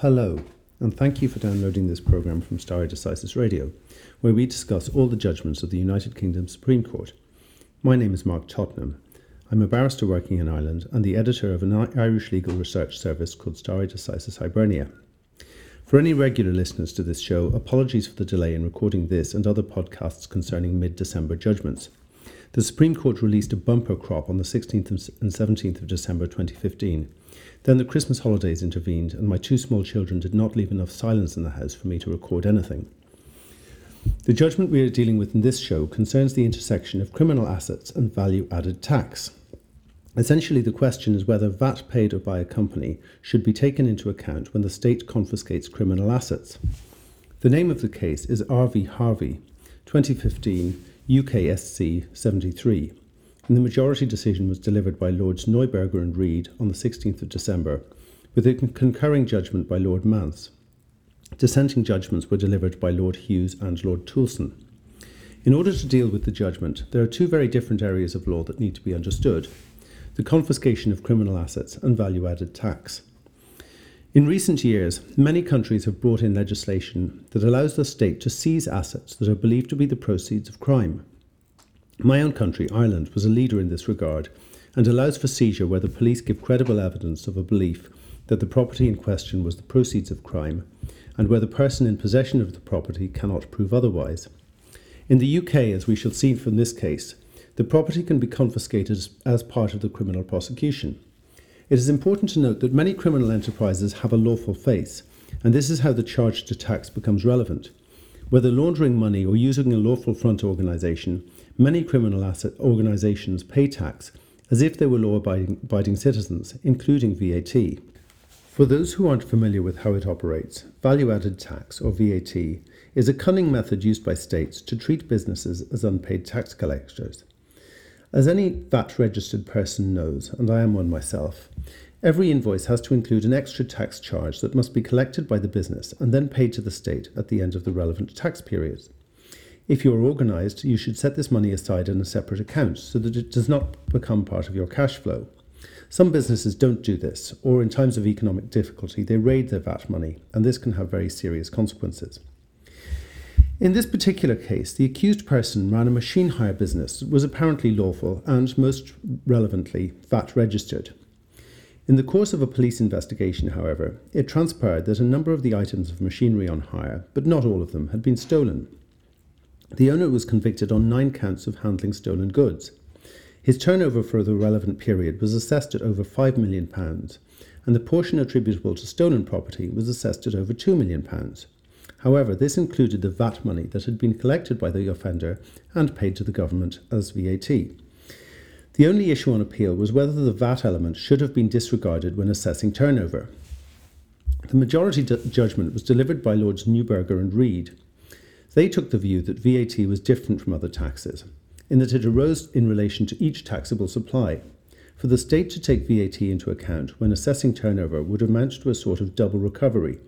Hello, and thank you for downloading this programme from Stare Decisis Radio, where we discuss all the judgments of the United Kingdom Supreme Court. My name is Mark Tottenham. I'm a barrister working in Ireland and the editor of an Irish legal research service called Stare Decisis Hibernia. For any regular listeners to this show, apologies for the delay in recording this and other podcasts concerning mid December judgments. The Supreme Court released a bumper crop on the 16th and 17th of December 2015 then the Christmas holidays intervened, and my two small children did not leave enough silence in the house for me to record anything. The judgment we are dealing with in this show concerns the intersection of criminal assets and value added tax. Essentially, the question is whether VAT paid by a company should be taken into account when the state confiscates criminal assets. The name of the case is RV Harvey, 2015 UKSC 73 and the majority decision was delivered by Lords Neuberger and Reed on the 16th of December, with a concurring judgment by Lord Mance. Dissenting judgments were delivered by Lord Hughes and Lord Toulson. In order to deal with the judgment, there are two very different areas of law that need to be understood the confiscation of criminal assets and value added tax. In recent years, many countries have brought in legislation that allows the state to seize assets that are believed to be the proceeds of crime. My own country, Ireland, was a leader in this regard and allows for seizure where the police give credible evidence of a belief that the property in question was the proceeds of crime and where the person in possession of the property cannot prove otherwise. In the UK, as we shall see from this case, the property can be confiscated as part of the criminal prosecution. It is important to note that many criminal enterprises have a lawful face, and this is how the charge to tax becomes relevant. Whether laundering money or using a lawful front organisation, many criminal asset organisations pay tax as if they were law abiding citizens, including VAT. For those who aren't familiar with how it operates, value added tax, or VAT, is a cunning method used by states to treat businesses as unpaid tax collectors. As any VAT registered person knows, and I am one myself, Every invoice has to include an extra tax charge that must be collected by the business and then paid to the state at the end of the relevant tax period. If you are organised, you should set this money aside in a separate account so that it does not become part of your cash flow. Some businesses don't do this, or in times of economic difficulty, they raid their VAT money, and this can have very serious consequences. In this particular case, the accused person ran a machine hire business that was apparently lawful and, most relevantly, VAT registered. In the course of a police investigation, however, it transpired that a number of the items of machinery on hire, but not all of them, had been stolen. The owner was convicted on nine counts of handling stolen goods. His turnover for the relevant period was assessed at over £5 million, and the portion attributable to stolen property was assessed at over £2 million. However, this included the VAT money that had been collected by the offender and paid to the government as VAT. The only issue on appeal was whether the VAT element should have been disregarded when assessing turnover. The majority judgment was delivered by Lords Neuberger and Reed. They took the view that VAT was different from other taxes, in that it arose in relation to each taxable supply. For the state to take VAT into account when assessing turnover would amount to a sort of double recovery,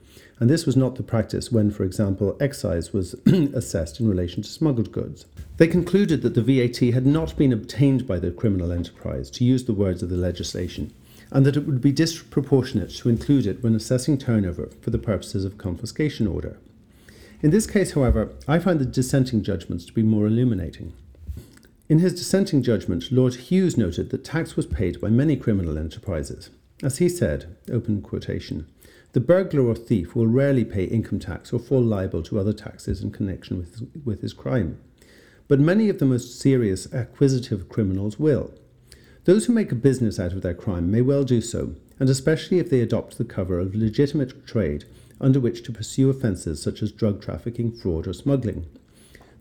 and this was not the practice when, for example, excise was assessed in relation to smuggled goods. They concluded that the VAT had not been obtained by the criminal enterprise, to use the words of the legislation, and that it would be disproportionate to include it when assessing turnover for the purposes of confiscation order. In this case, however, I find the dissenting judgments to be more illuminating. In his dissenting judgment, Lord Hughes noted that tax was paid by many criminal enterprises. As he said, open quotation, the burglar or thief will rarely pay income tax or fall liable to other taxes in connection with, with his crime. But many of the most serious acquisitive criminals will. Those who make a business out of their crime may well do so, and especially if they adopt the cover of legitimate trade under which to pursue offences such as drug trafficking, fraud, or smuggling.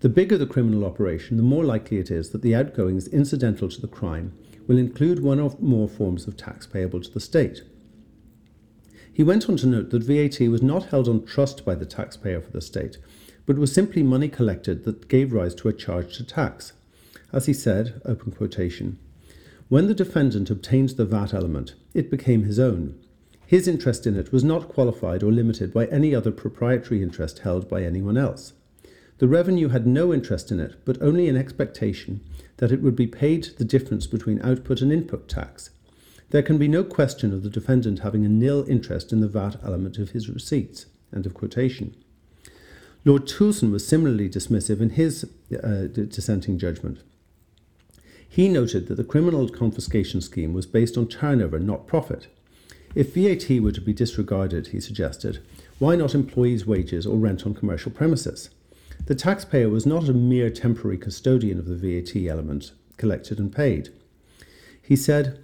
The bigger the criminal operation, the more likely it is that the outgoings incidental to the crime will include one or more forms of tax payable to the state. He went on to note that VAT was not held on trust by the taxpayer for the state, but was simply money collected that gave rise to a charge to tax. As he said, open quotation, when the defendant obtained the VAT element, it became his own. His interest in it was not qualified or limited by any other proprietary interest held by anyone else. The revenue had no interest in it, but only an expectation that it would be paid the difference between output and input tax. there can be no question of the defendant having a nil interest in the VAT element of his receipts. End of quotation. Lord Toulson was similarly dismissive in his uh, dissenting judgment. He noted that the criminal confiscation scheme was based on turnover, not profit. If VAT were to be disregarded, he suggested, why not employees' wages or rent on commercial premises? The taxpayer was not a mere temporary custodian of the VAT element collected and paid. He said,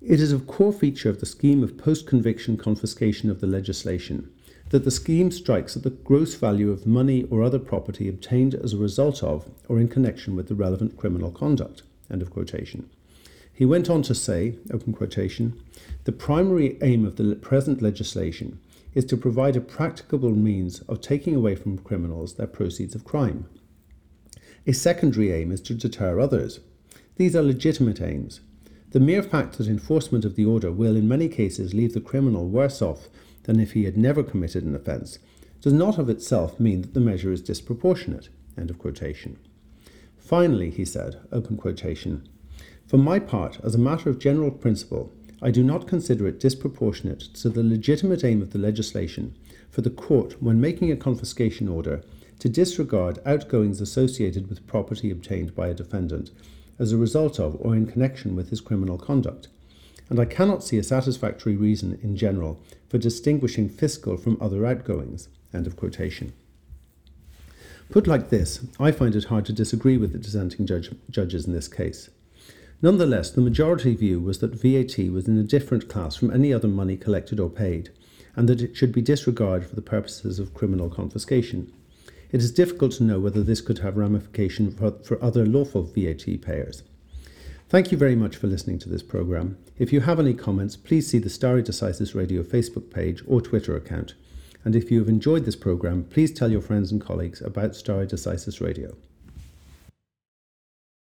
It is a core feature of the scheme of post conviction confiscation of the legislation that the scheme strikes at the gross value of money or other property obtained as a result of or in connection with the relevant criminal conduct. End of quotation. He went on to say, open quotation, the primary aim of the present legislation is to provide a practicable means of taking away from criminals their proceeds of crime. A secondary aim is to deter others. These are legitimate aims. The mere fact that enforcement of the order will, in many cases, leave the criminal worse off than if he had never committed an offence does not of itself mean that the measure is disproportionate. End of quotation. Finally, he said, open quotation, for my part, as a matter of general principle, I do not consider it disproportionate to the legitimate aim of the legislation for the court, when making a confiscation order, to disregard outgoings associated with property obtained by a defendant as a result of or in connection with his criminal conduct. And I cannot see a satisfactory reason in general for distinguishing fiscal from other outgoings. End of quotation. Put like this, I find it hard to disagree with the dissenting judge, judges in this case. Nonetheless, the majority view was that VAT was in a different class from any other money collected or paid, and that it should be disregarded for the purposes of criminal confiscation. It is difficult to know whether this could have ramification for, for other lawful VAT payers. Thank you very much for listening to this programme. If you have any comments, please see the Stare Decisis Radio Facebook page or Twitter account. And if you have enjoyed this programme, please tell your friends and colleagues about Stare Decisis Radio.